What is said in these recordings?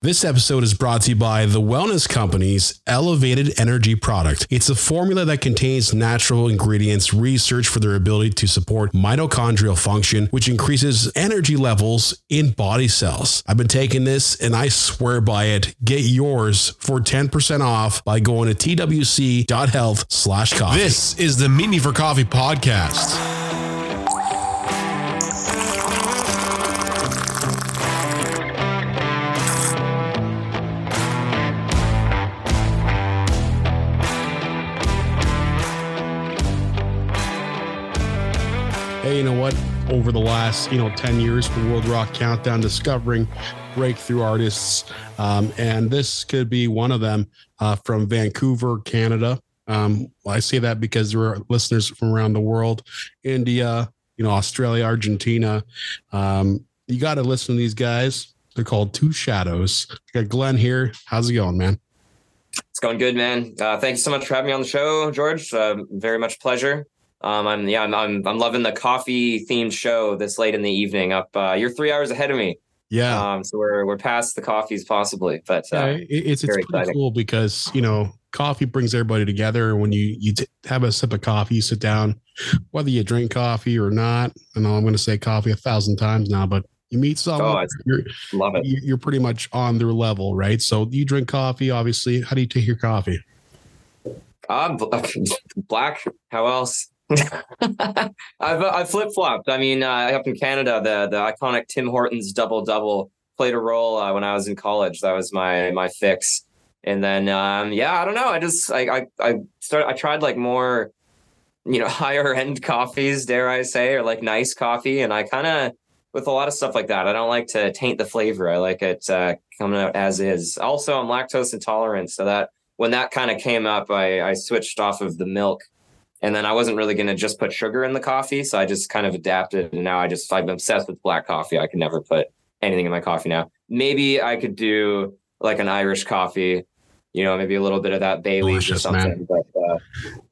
This episode is brought to you by the Wellness Company's Elevated Energy product. It's a formula that contains natural ingredients researched for their ability to support mitochondrial function, which increases energy levels in body cells. I've been taking this and I swear by it. Get yours for 10% off by going to twc.health slash coffee. This is the Meet Me for Coffee podcast. You know what? Over the last, you know, 10 years for World Rock Countdown, discovering breakthrough artists. Um, and this could be one of them uh, from Vancouver, Canada. Um, I say that because there are listeners from around the world, India, you know, Australia, Argentina. Um, you got to listen to these guys. They're called Two Shadows. Got Glenn here. How's it going, man? It's going good, man. Uh, thank you so much for having me on the show, George. Uh, very much pleasure. Um, I'm yeah, I'm, I'm, I'm loving the coffee themed show this late in the evening. Up, uh, you're three hours ahead of me. Yeah. Um, so we're we're past the coffees possibly, but uh, yeah, it, it's it's pretty exciting. cool because you know coffee brings everybody together. When you you t- have a sip of coffee, you sit down, whether you drink coffee or not. I know I'm going to say coffee a thousand times now, but you meet someone, oh, you're, love it. You're pretty much on their level, right? So you drink coffee, obviously. How do you take your coffee? Um, black. How else? I've I flip flopped. I mean, uh, up in Canada, the the iconic Tim Hortons double double played a role uh, when I was in college. That was my my fix. And then um, yeah, I don't know. I just I I I started. I tried like more, you know, higher end coffees, dare I say, or like nice coffee. And I kind of with a lot of stuff like that, I don't like to taint the flavor. I like it uh, coming out as is. Also, I'm lactose intolerant, so that when that kind of came up, I I switched off of the milk and then I wasn't really going to just put sugar in the coffee. So I just kind of adapted. And now I just, I'm obsessed with black coffee. I can never put anything in my coffee now. Maybe I could do like an Irish coffee, you know, maybe a little bit of that Bailey's or something. Man. But, uh,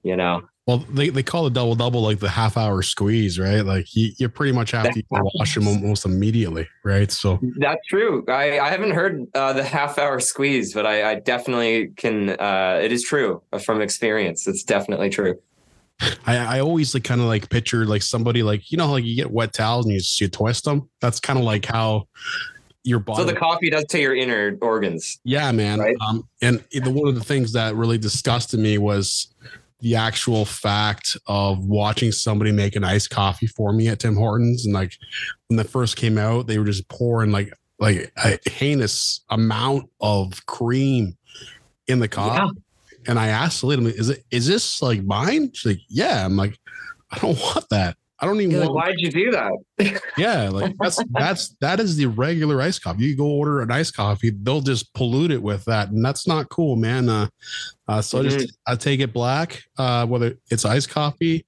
you know, well, they, they call the double double like the half hour squeeze, right? Like you, you pretty much have to wash them almost immediately, right? So that's true. I, I haven't heard uh, the half hour squeeze, but I, I definitely can. Uh, it is true from experience. It's definitely true. I, I always like kind of like picture like somebody like you know like you get wet towels and you you twist them. That's kind of like how your body. So the coffee does to your inner organs. Yeah, man. Right? Um, and the, one of the things that really disgusted me was the actual fact of watching somebody make an iced coffee for me at Tim Hortons, and like when the first came out, they were just pouring like like a heinous amount of cream in the coffee. Yeah and I asked the lady, "Is it is this like mine?" She's like, "Yeah." I'm like, "I don't want that. I don't even." Like, Why'd you do that? yeah, like that's that's that is the regular iced coffee. You go order an iced coffee, they'll just pollute it with that, and that's not cool, man. Uh, uh, so mm-hmm. I just I take it black, uh, whether it's iced coffee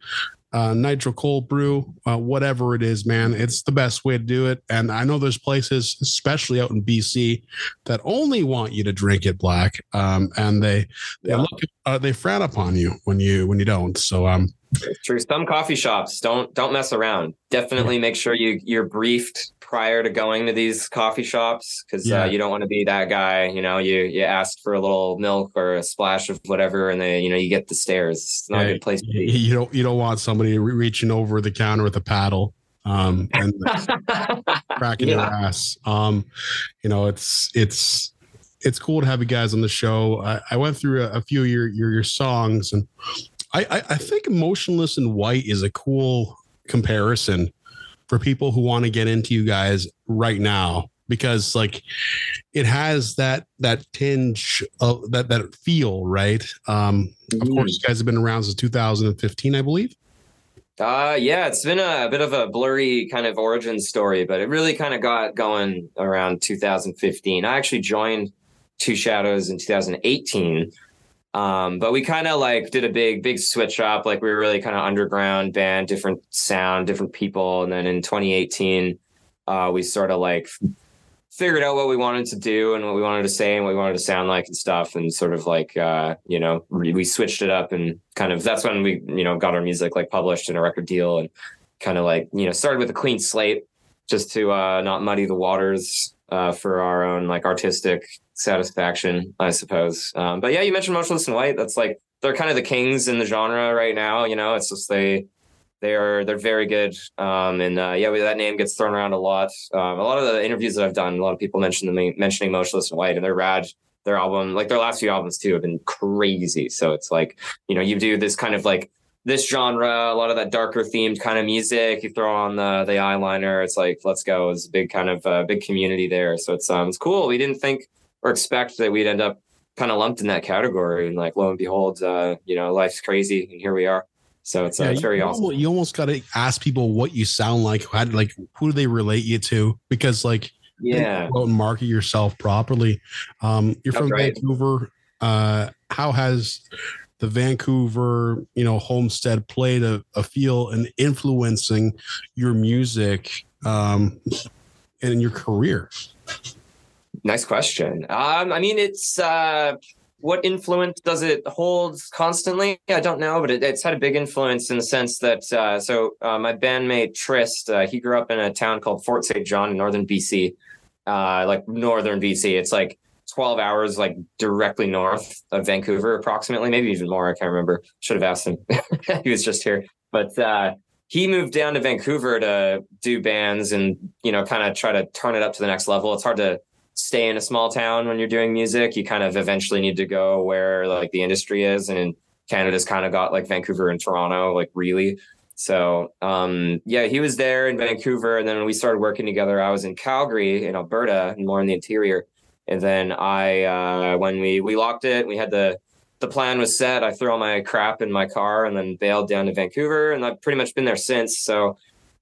uh, nitro cold brew, uh, whatever it is, man. It's the best way to do it. And I know there's places, especially out in BC, that only want you to drink it black, um, and they they yeah. look uh, they frown upon you when you when you don't. So um, true. Some coffee shops don't don't mess around. Definitely yeah. make sure you you're briefed prior to going to these coffee shops because uh, yeah. uh, you don't want to be that guy. You know, you you ask for a little milk or a splash of whatever, and then you know you get the stares. It's not yeah, a good place to be. You don't you don't want somebody reaching over the counter with a paddle um, and cracking yeah. your ass. Um, you know, it's it's it's cool to have you guys on the show. I, I went through a, a, few of your, your your songs, and I, I I think "Motionless in White" is a cool comparison for people who want to get into you guys right now because like it has that that tinge of that that feel right? Um mm. of course you guys have been around since 2015 i believe. Uh yeah it's been a, a, bit of a blurry kind of origin story but it really kind of got going around 2015 i actually joined two shadows in 2018 um, but we kind of like did a big, big switch up. Like we were really kind of underground band, different sound, different people. And then in 2018, uh, we sort of like figured out what we wanted to do and what we wanted to say and what we wanted to sound like and stuff. And sort of like, uh, you know, we switched it up and kind of that's when we, you know, got our music like published in a record deal and kind of like, you know, started with a clean slate just to uh, not muddy the waters uh, for our own like artistic satisfaction, I suppose. Um, but yeah, you mentioned Motionless in White. That's like they're kind of the kings in the genre right now. You know, it's just they they are they're very good. Um, and uh, yeah, that name gets thrown around a lot. Um, a lot of the interviews that I've done, a lot of people mention mentioning Motionless in White, and they're rad. Their album, like their last few albums too, have been crazy. So it's like you know you do this kind of like this genre, a lot of that darker themed kind of music. You throw on the the eyeliner, it's like let's go. It's a big kind of uh, big community there. So it's um it's cool. We didn't think or expect that we'd end up kind of lumped in that category, and like lo and behold, uh, you know, life's crazy, and here we are. So it's, uh, it's very you awesome. Almost, you almost got to ask people what you sound like. How, like who do they relate you to? Because like yeah, go and market yourself properly. Um, you're That's from right. Vancouver. Uh, how has the Vancouver, you know, homestead played a, a feel in influencing your music um, and in your career? Nice question. Um, I mean, it's uh, what influence does it hold constantly? I don't know, but it, it's had a big influence in the sense that uh, so uh, my bandmate Trist, uh, he grew up in a town called Fort St. John in northern BC, uh, like northern BC. It's like 12 hours, like directly north of Vancouver, approximately, maybe even more. I can't remember. Should have asked him. he was just here, but uh, he moved down to Vancouver to do bands and you know kind of try to turn it up to the next level. It's hard to stay in a small town when you're doing music. You kind of eventually need to go where like the industry is, and Canada's kind of got like Vancouver and Toronto, like really. So um, yeah, he was there in Vancouver, and then we started working together, I was in Calgary in Alberta, and more in the interior. And then I, uh, when we we locked it, we had the the plan was set. I threw all my crap in my car and then bailed down to Vancouver, and I've pretty much been there since. So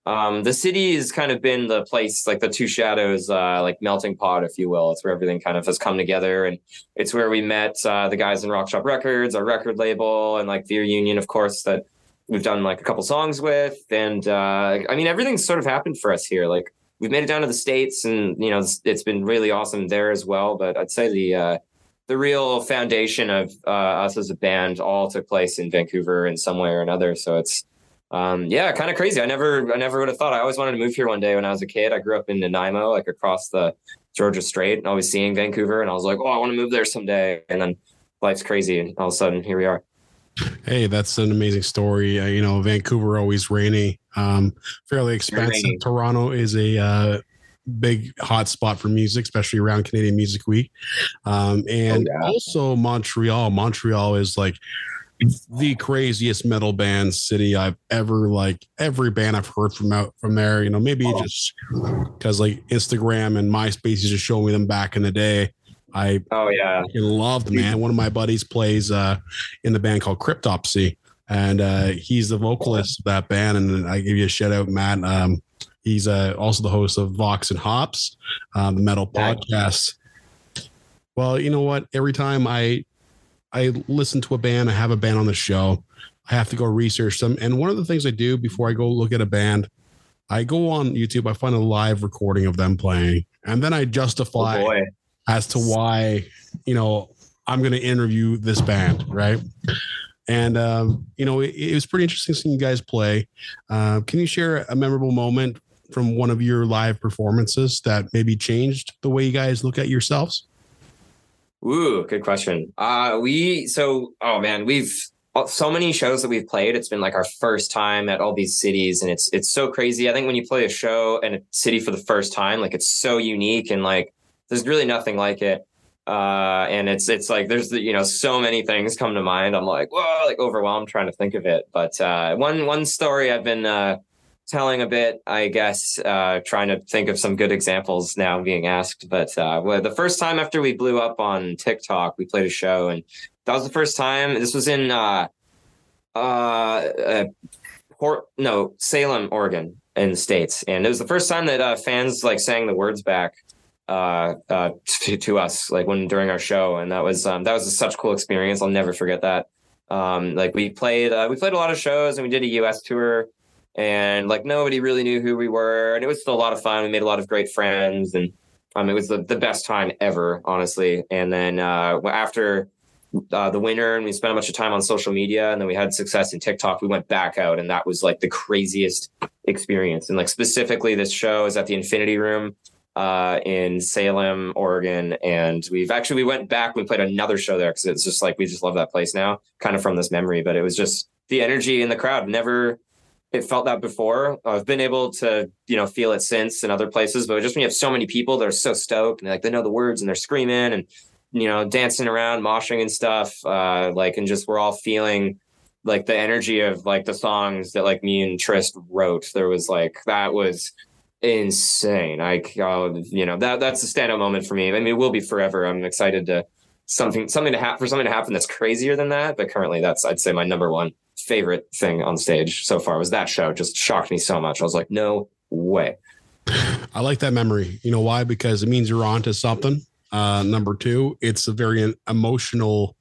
um, the city has kind of been the place, like the two shadows, uh, like melting pot, if you will. It's where everything kind of has come together, and it's where we met uh, the guys in Rock Shop Records, our record label, and like the Union, of course, that we've done like a couple songs with. And uh, I mean, everything's sort of happened for us here. Like we've made it down to the states, and you know it's, it's been really awesome there as well. But I'd say the uh, the real foundation of uh, us as a band all took place in Vancouver in some way or another. So it's um, yeah, kind of crazy. I never I never would have thought. I always wanted to move here one day when I was a kid. I grew up in Nanaimo, like across the Georgia Strait, and always seeing Vancouver, and I was like, oh, I want to move there someday. And then life's crazy, and all of a sudden here we are. Hey, that's an amazing story. Uh, you know, Vancouver always rainy, um, fairly expensive. Toronto is a uh, big hot spot for music, especially around Canadian Music Week, um, and oh, yeah. also Montreal. Montreal is like the craziest metal band city I've ever like. Every band I've heard from out from there, you know, maybe oh. just because like Instagram and MySpace is just showing me them back in the day. I oh yeah, loved man. One of my buddies plays uh, in the band called Cryptopsy, and uh, he's the vocalist of that band. And I give you a shout out, Matt. Um, he's uh, also the host of Vox and Hops, uh, the metal podcast. Well, you know what? Every time I I listen to a band, I have a band on the show. I have to go research them. And one of the things I do before I go look at a band, I go on YouTube, I find a live recording of them playing, and then I justify oh as to why, you know, I'm going to interview this band, right? And um, you know, it, it, was pretty interesting seeing you guys play. Uh, can you share a memorable moment from one of your live performances that maybe changed the way you guys look at yourselves? Ooh, good question. Uh, we so oh man, we've so many shows that we've played. It's been like our first time at all these cities, and it's it's so crazy. I think when you play a show in a city for the first time, like it's so unique and like there's really nothing like it. Uh, and it's it's like there's you know so many things come to mind. I'm like whoa, like overwhelmed trying to think of it. But uh, one one story I've been uh, telling a bit, I guess, uh, trying to think of some good examples now being asked. But uh, well, the first time after we blew up on TikTok, we played a show, and that was the first time. This was in uh, uh, uh Port, no Salem, Oregon, in the states, and it was the first time that uh, fans like sang the words back uh, to, to us like when during our show, and that was um, that was such a cool experience. I'll never forget that. Um, like we played, we played a lot of shows, and we did a U.S. tour, and like nobody really knew who we were, and it was still a lot of fun. We made a lot of great friends, and um, it was the, the best time ever, honestly. And then uh, after uh, the winter, and we spent a bunch of time on social media, and then we had success in TikTok. We went back out, and that was like the craziest experience. And like specifically, this show is at the Infinity Room uh, in Salem, Oregon, and we've actually we went back. We played another show there because it's just like we just love that place now, kind of from this memory. But it was just the energy in the crowd. Never it felt that before. I've been able to you know feel it since in other places, but just when you have so many people that are so stoked and like they know the words and they're screaming and you know dancing around, moshing and stuff, uh, like and just we're all feeling like the energy of like the songs that like me and Trist wrote. There was like that was insane. I, uh, you know, that that's a standout moment for me. I mean, it will be forever. I'm excited to something something to happen for something to happen that's crazier than that. But currently, that's I'd say my number one favorite thing on stage so far was that show. Just shocked me so much. I was like, no way. I like that memory. You know why? Because it means you're on to something. Uh, number two, it's a very emotional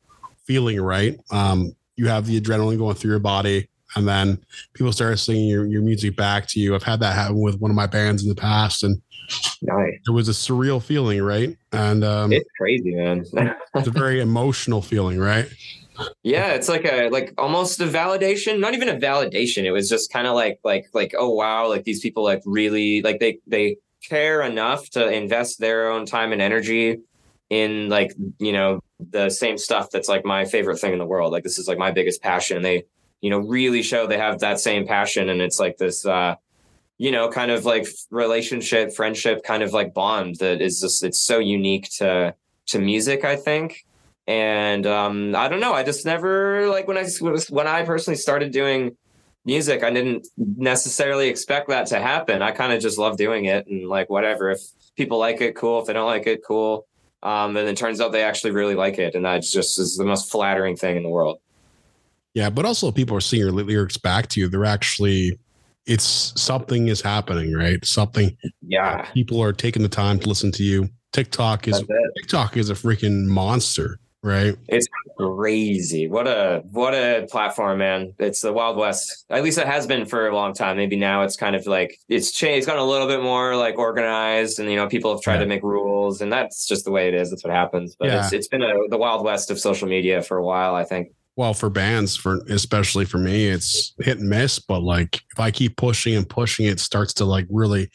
feeling, right? Um, you have the adrenaline going through your body and then people start singing your, your music back to you. I've had that happen with one of my bands in the past, and nice. it was a surreal feeling, right? And um, it's crazy, man. it's a very emotional feeling, right? Yeah, it's like a like almost a validation. Not even a validation. It was just kind of like like like oh wow, like these people like really like they they care enough to invest their own time and energy in like you know the same stuff that's like my favorite thing in the world. Like this is like my biggest passion. They you know, really show they have that same passion. And it's like this, uh, you know, kind of like relationship, friendship, kind of like bond that is just, it's so unique to, to music, I think. And um, I don't know. I just never like when I when I personally started doing music, I didn't necessarily expect that to happen. I kind of just love doing it and like whatever. If people like it, cool. If they don't like it, cool. Um, and it turns out they actually really like it, and that just is the most flattering thing in the world. Yeah, but also people are seeing your lyrics back to you. They're actually it's something is happening, right? Something. Yeah. People are taking the time to listen to you. TikTok is TikTok is a freaking monster, right? It's crazy. What a what a platform, man. It's the Wild West. At least it has been for a long time. Maybe now it's kind of like it's changed, it's gotten a little bit more like organized and you know, people have tried yeah. to make rules and that's just the way it is. That's what happens. But yeah. it's it's been a, the Wild West of social media for a while, I think well for bands for especially for me it's hit and miss but like if i keep pushing and pushing it starts to like really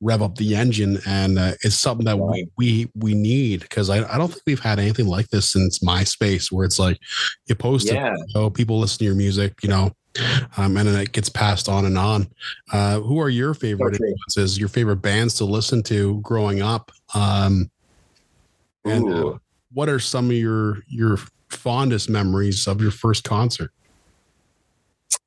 rev up the engine and uh, it's something that we we, we need because I, I don't think we've had anything like this since myspace where it's like you post yeah. it oh people listen to your music you know um, and then it gets passed on and on uh, who are your favorite okay. influences your favorite bands to listen to growing up um, and uh, what are some of your your fondest memories of your first concert?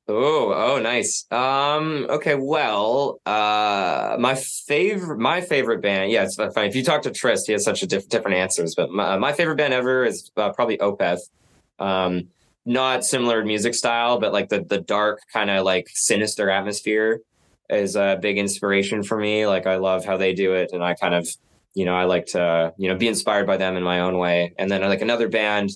Oh, oh, nice. Um, okay, well, uh, my favorite, my favorite band, yeah, it's funny. If you talk to Trist, he has such a diff- different answers, but my, my favorite band ever is uh, probably Opeth. Um, not similar music style, but like the, the dark kind of like sinister atmosphere is a big inspiration for me. Like I love how they do it. And I kind of, you know, I like to, you know, be inspired by them in my own way. And then like another band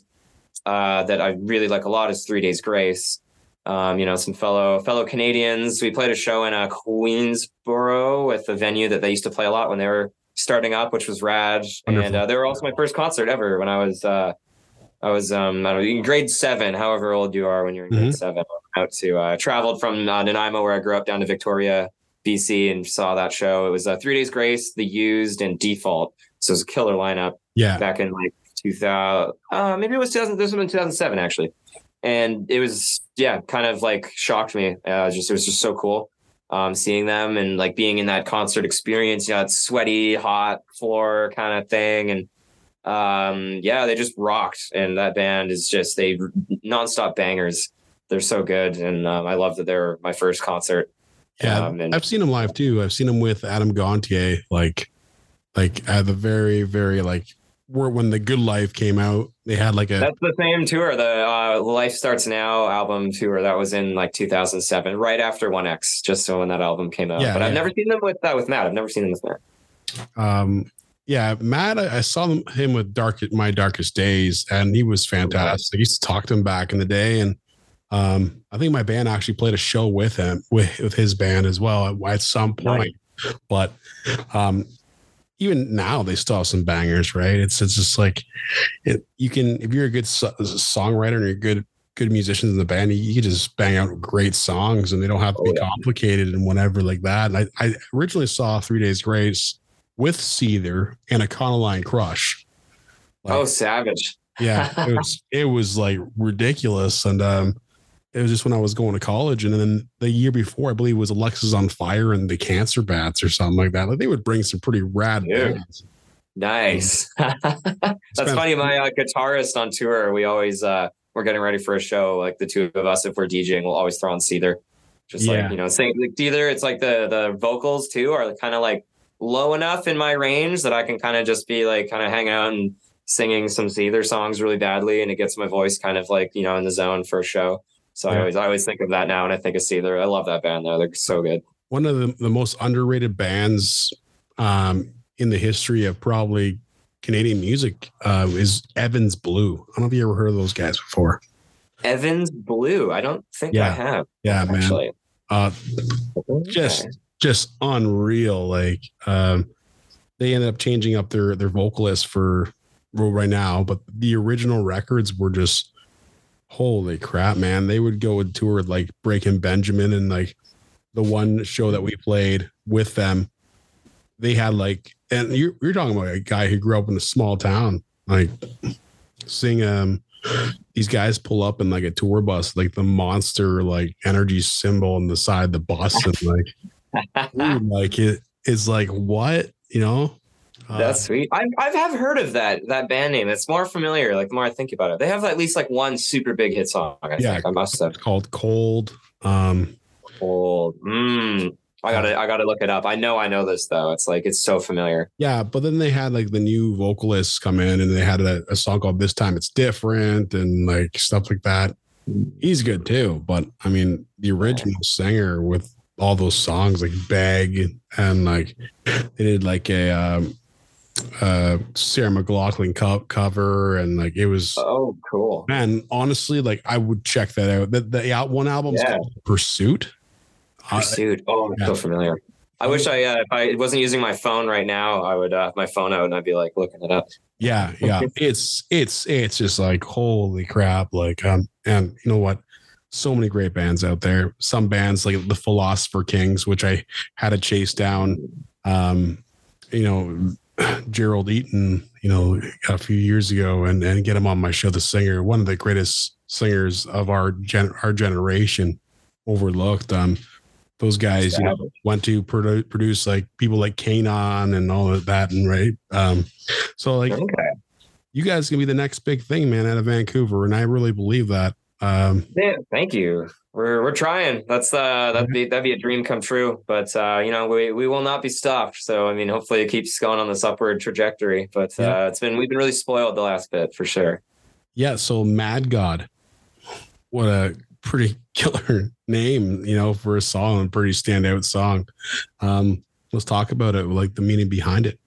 uh, that I really like a lot is Three Days Grace. Um, you know, some fellow fellow Canadians. We played a show in a uh, Queensboro with a venue that they used to play a lot when they were starting up, which was rad. Wonderful. And uh, they were also my first concert ever when I was uh, I was um, I don't know in grade seven, however old you are when you're in grade mm-hmm. seven. Out to uh, traveled from uh, Nanaimo where I grew up down to Victoria, BC, and saw that show. It was uh, Three Days Grace, The Used, and Default. So it was a killer lineup. Yeah, back in like 2000, uh, maybe it was 2000, this was in 2007 actually. And it was, yeah, kind of like shocked me. Uh, just, it was just so cool. Um, seeing them and like being in that concert experience, you know, it's sweaty, hot floor kind of thing. And, um, yeah, they just rocked. And that band is just, they nonstop bangers. They're so good. And, um, I love that they're my first concert. Yeah. Um, and, I've seen them live too. I've seen them with Adam Gontier, like, like at the very, very like were when the Good Life came out. They had like a that's the same tour, the uh, Life Starts Now album tour that was in like 2007, right after One X. Just so when that album came out, yeah, but yeah. I've never seen them with that uh, with Matt. I've never seen them with Matt. Um, yeah, Matt, I, I saw them, him with Dark My Darkest Days, and he was fantastic. I used to talk to him back in the day, and um, I think my band actually played a show with him with, with his band as well at, at some point. Nice. But um, even now they still have some bangers, right? It's it's just like it, you can if you're a good so- songwriter and you're good good musicians in the band, you, you can just bang out great songs and they don't have to be oh, yeah. complicated and whatever like that. And I, I originally saw Three Days Grace with Seether and Econoline Crush. Like, oh, savage! yeah, it was it was like ridiculous, and um, it was just when I was going to college, and then the year before, I believe it was Alexisonfire and the Cancer Bats or something like that. Like they would bring some pretty rad bands. Nice. That's funny. My uh, guitarist on tour, we always uh, we're getting ready for a show. Like the two of us, if we're DJing, we'll always throw on Seether. Just yeah. like you know, saying like either it's like the the vocals too are kind of like low enough in my range that I can kind of just be like kind of hang out and singing some Seether songs really badly, and it gets my voice kind of like you know in the zone for a show. So yeah. I always I always think of that now, and I think of Seether. I love that band though; they're so good. One of the, the most underrated bands um, in the history of probably Canadian music uh, is Evans Blue. I don't know if you ever heard of those guys before. Evans Blue. I don't think yeah. I have. Yeah, actually. man. Uh, okay. Just just unreal. Like um, they ended up changing up their their vocalist for right now, but the original records were just holy crap, man. They would go and tour like Breaking Benjamin and like the one show that we played with them. They had like, and you're, you're talking about a guy who grew up in a small town, like seeing um these guys pull up in like a tour bus, like the monster like energy symbol on the side of the bus, and like, dude, like it is like what you know that's uh, sweet. I've I've heard of that that band name. It's more familiar. Like the more I think about it, they have at least like one super big hit song. I yeah, think I must have. It's called Cold. Um, Cold. Mm, I gotta I gotta look it up. I know I know this though. It's like it's so familiar. Yeah, but then they had like the new vocalists come in and they had a, a song called This Time It's Different and like stuff like that. He's good too, but I mean the original singer with all those songs like Beg and like they did like a um, uh Sarah McLachlan co- cover and like it was oh cool. Man honestly like I would check that out. The, the out one album yeah. called Pursuit. Pursuit. Oh yeah. so familiar. I wish I uh, if I wasn't using my phone right now I would uh my phone out and I'd be like looking it up. Yeah yeah. It's it's it's just like holy crap like um and you know what? So many great bands out there. Some bands like the Philosopher Kings which I had to chase down um you know Gerald Eaton, you know, a few years ago and, and get him on my show, the singer, one of the greatest singers of our gen, our generation overlooked. Um, those guys, you know, went to produ- produce like people like K'naan and all of that. And right. Um, so like, okay. you guys can be the next big thing, man, out of Vancouver. And I really believe that. Um, yeah, thank you we're we're trying. That's uh that'd be that'd be a dream come true. But uh, you know, we we will not be stopped. So I mean, hopefully it keeps going on this upward trajectory. But uh, it's been we've been really spoiled the last bit for sure. Yeah. So Mad God, what a pretty killer name, you know, for a song, a pretty standout song. Um, let's talk about it, like the meaning behind it.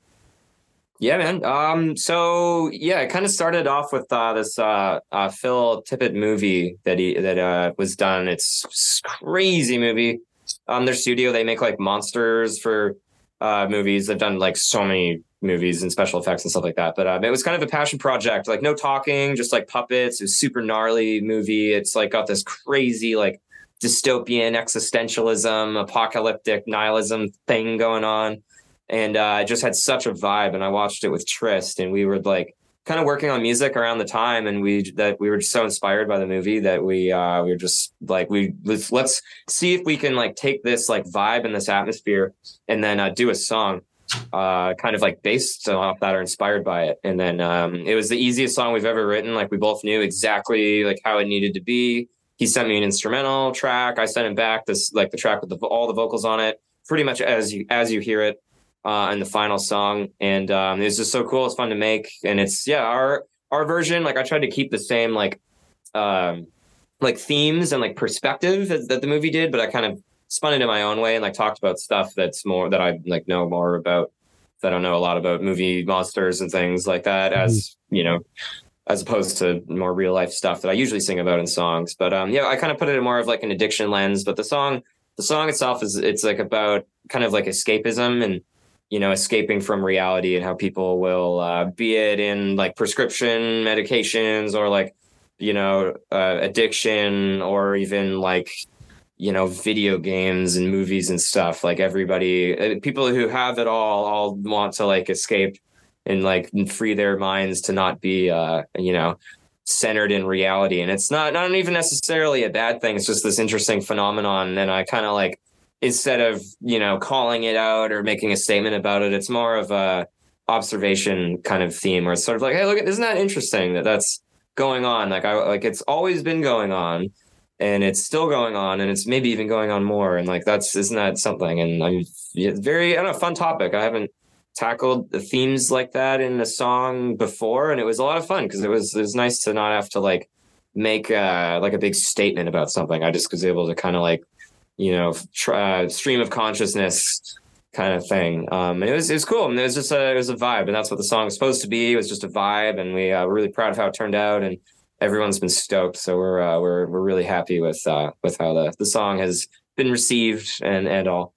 Yeah, man. Um, so yeah, it kind of started off with uh, this uh, uh, Phil Tippett movie that he that uh, was done. It's crazy movie. Um, their studio they make like monsters for uh, movies. They've done like so many movies and special effects and stuff like that. But um, it was kind of a passion project. Like no talking, just like puppets. It was super gnarly movie. It's like got this crazy like dystopian existentialism, apocalyptic nihilism thing going on and uh, I just had such a vibe. And I watched it with Trist, and we were like kind of working on music around the time, and we that we were just so inspired by the movie that we uh, we were just like we let's let's see if we can like take this like vibe and this atmosphere, and then uh, do a song. Uh, kind of like based off that or inspired by it. And then um, it was the easiest song we've ever written. Like we both knew exactly like how it needed to be. He sent me an instrumental track. I sent him back this like the track with the, all the vocals on it, pretty much as you as you hear it uh, in the final song, and um, it's just so cool. It's fun to make, and it's yeah our our version. Like I tried to keep the same like um, like themes and like perspective that, that the movie did, but I kind of spun it in my own way and like talked about stuff that's more that I like know more about. That I don't know a lot about movie monsters and things like that, mm-hmm. as you know, as opposed to more real life stuff that I usually sing about in songs. But um, yeah, I kind of put it in more of like an addiction lens. But the song, the song itself is it's like about kind of like escapism and you know escaping from reality and how people will uh, be it in like prescription medications or like you know uh, addiction or even like you know video games and movies and stuff. Like everybody uh, people who have it all all want to like escape and like free their minds to not be uh you know centered in reality. And it's not not even necessarily a bad thing. It's just this interesting phenomenon. And i kind of like instead of you know calling it out or making a statement about it it's more of a observation kind of theme where it's sort of like hey look isn't that interesting that that's going on? Like i like it's always been going on and it's still going on and it's maybe even going on more and like that's isn't that something? And i'm it's very i don't know fun topic. I haven't tackled the themes like that in a song before and it was a lot of fun because it was it was nice to not have to like make uh like a big statement about something. I just was able to kind of like you know uh, stream of consciousness kind of thing. Um it was it was cool. And it was just a it was a vibe. And that's what the song was supposed to be. It was just a vibe. And we uh, were really proud of how it turned out. And everyone's been stoked. So we're uh, we're we're really happy with uh with how the the song has been received and and all.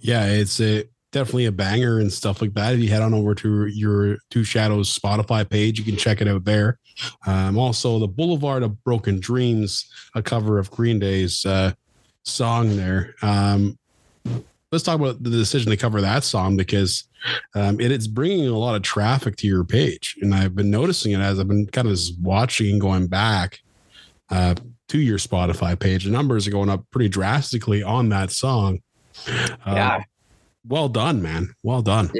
Yeah it's a definitely a banger and stuff like that. If you head on over to your Two Shadows Spotify page, you can check it out there. Um, also, the Boulevard of Broken Dreams, a cover of Green Day's uh, song there. Um, let's talk about the decision to cover that song because um, it, it's bringing a lot of traffic to your page, and I've been noticing it as I've been kind of watching and going back. Uh, to your Spotify page, the numbers are going up pretty drastically on that song. yeah, well done, man. Well done.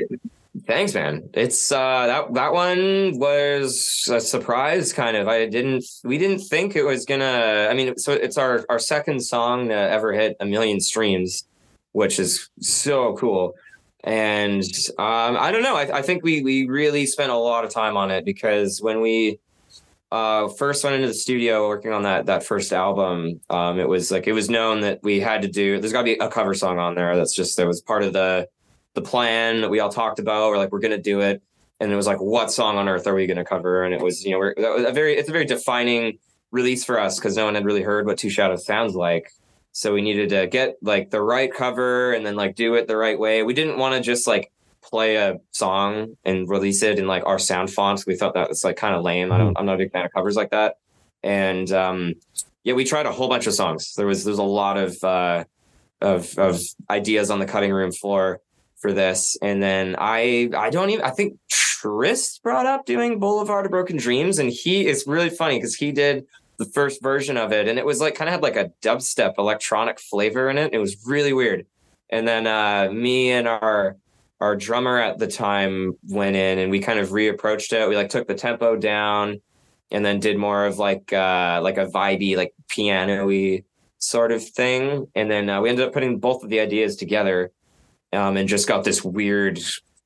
Thanks, man. It's uh that that one was a surprise kind of. I didn't we didn't think it was gonna I mean so it's our our second song to ever hit a million streams, which is so cool. And um I don't know. I, I think we we really spent a lot of time on it because when we uh, first went into the studio working on that that first album, um, it was like it was known that we had to do. There's got to be a cover song on there. That's just that was part of the the plan that we all talked about. We're like, we're gonna do it, and it was like, what song on earth are we gonna cover? And it was, you know, we're, that was a very it's a very defining release for us because no one had really heard what Two Shadows sounds like. So we needed to get like the right cover and then like do it the right way. We didn't want to just like play a song and release it in like our sound fonts. We thought that was like kind of lame. I don't, mm-hmm. I'm not a big fan of covers like that. And um, yeah, we tried a whole bunch of songs. There was there's a lot of uh, of of ideas on the cutting room floor for this. And then I I don't even I think Trist brought up doing Boulevard of Broken Dreams, and he is really funny because he did the first version of it, and it was like kind of had like a dubstep electronic flavor in it. It was really weird. And then uh, me and our our drummer at the time went in and we kind of reapproached it. We like took the tempo down and then did more of like uh like a vibey like piano-y sort of thing. And then uh, we ended up putting both of the ideas together um and just got this weird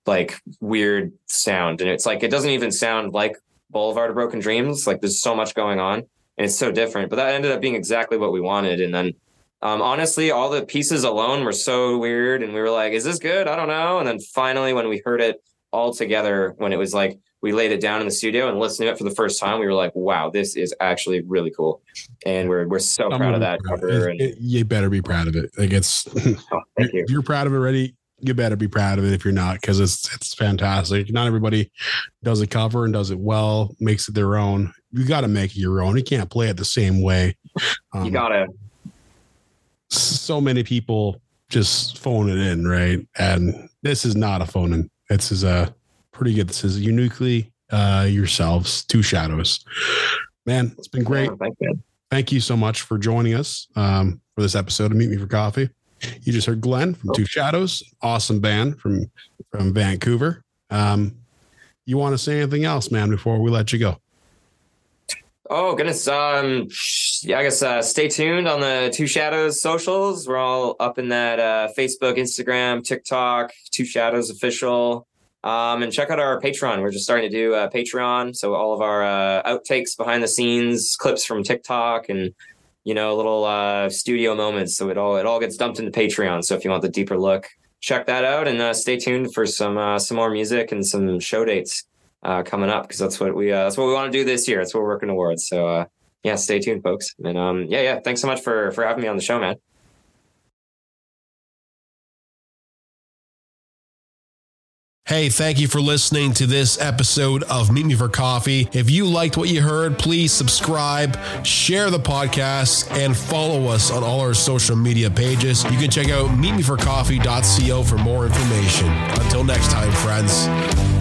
like weird sound. And it's like it doesn't even sound like Boulevard of Broken Dreams. Like there's so much going on and it's so different. But that ended up being exactly what we wanted. And then um, honestly, all the pieces alone were so weird, and we were like, "Is this good? I don't know." And then finally, when we heard it all together, when it was like we laid it down in the studio and listened to it for the first time, we were like, "Wow, this is actually really cool," and we're we're so I'm proud of that cover. It, and, it, you better be proud of it. Like it's, oh, thank you. if you're proud of it already, you better be proud of it. If you're not, because it's it's fantastic. Not everybody does a cover and does it well, makes it their own. You got to make it your own. You can't play it the same way. Um, you gotta so many people just phone it in, right? And this is not a phone in. This is a pretty good. This is uniquely uh, yourselves, two shadows. Man, it's been great. thank, you. thank you so much for joining us um, for this episode of Meet Me for Coffee. You just heard Glenn from Two Shadows, awesome band from from Vancouver. Um, you want to say anything else, man, before we let you go? Oh goodness. Um yeah, I guess uh, stay tuned on the Two Shadows socials. We're all up in that uh, Facebook, Instagram, TikTok, Two Shadows official. Um, and check out our Patreon. We're just starting to do a Patreon. So all of our uh, outtakes behind the scenes, clips from TikTok and you know, little uh, studio moments. So it all it all gets dumped into Patreon. So if you want the deeper look, check that out and uh, stay tuned for some uh, some more music and some show dates uh, coming up because that's what we uh, that's what we want to do this year. That's what we're working towards. So uh, yeah, stay tuned, folks. And um, yeah, yeah, thanks so much for for having me on the show, man. Hey, thank you for listening to this episode of Meet Me for Coffee. If you liked what you heard, please subscribe, share the podcast, and follow us on all our social media pages. You can check out meetmeforcoffee.co for more information. Until next time, friends.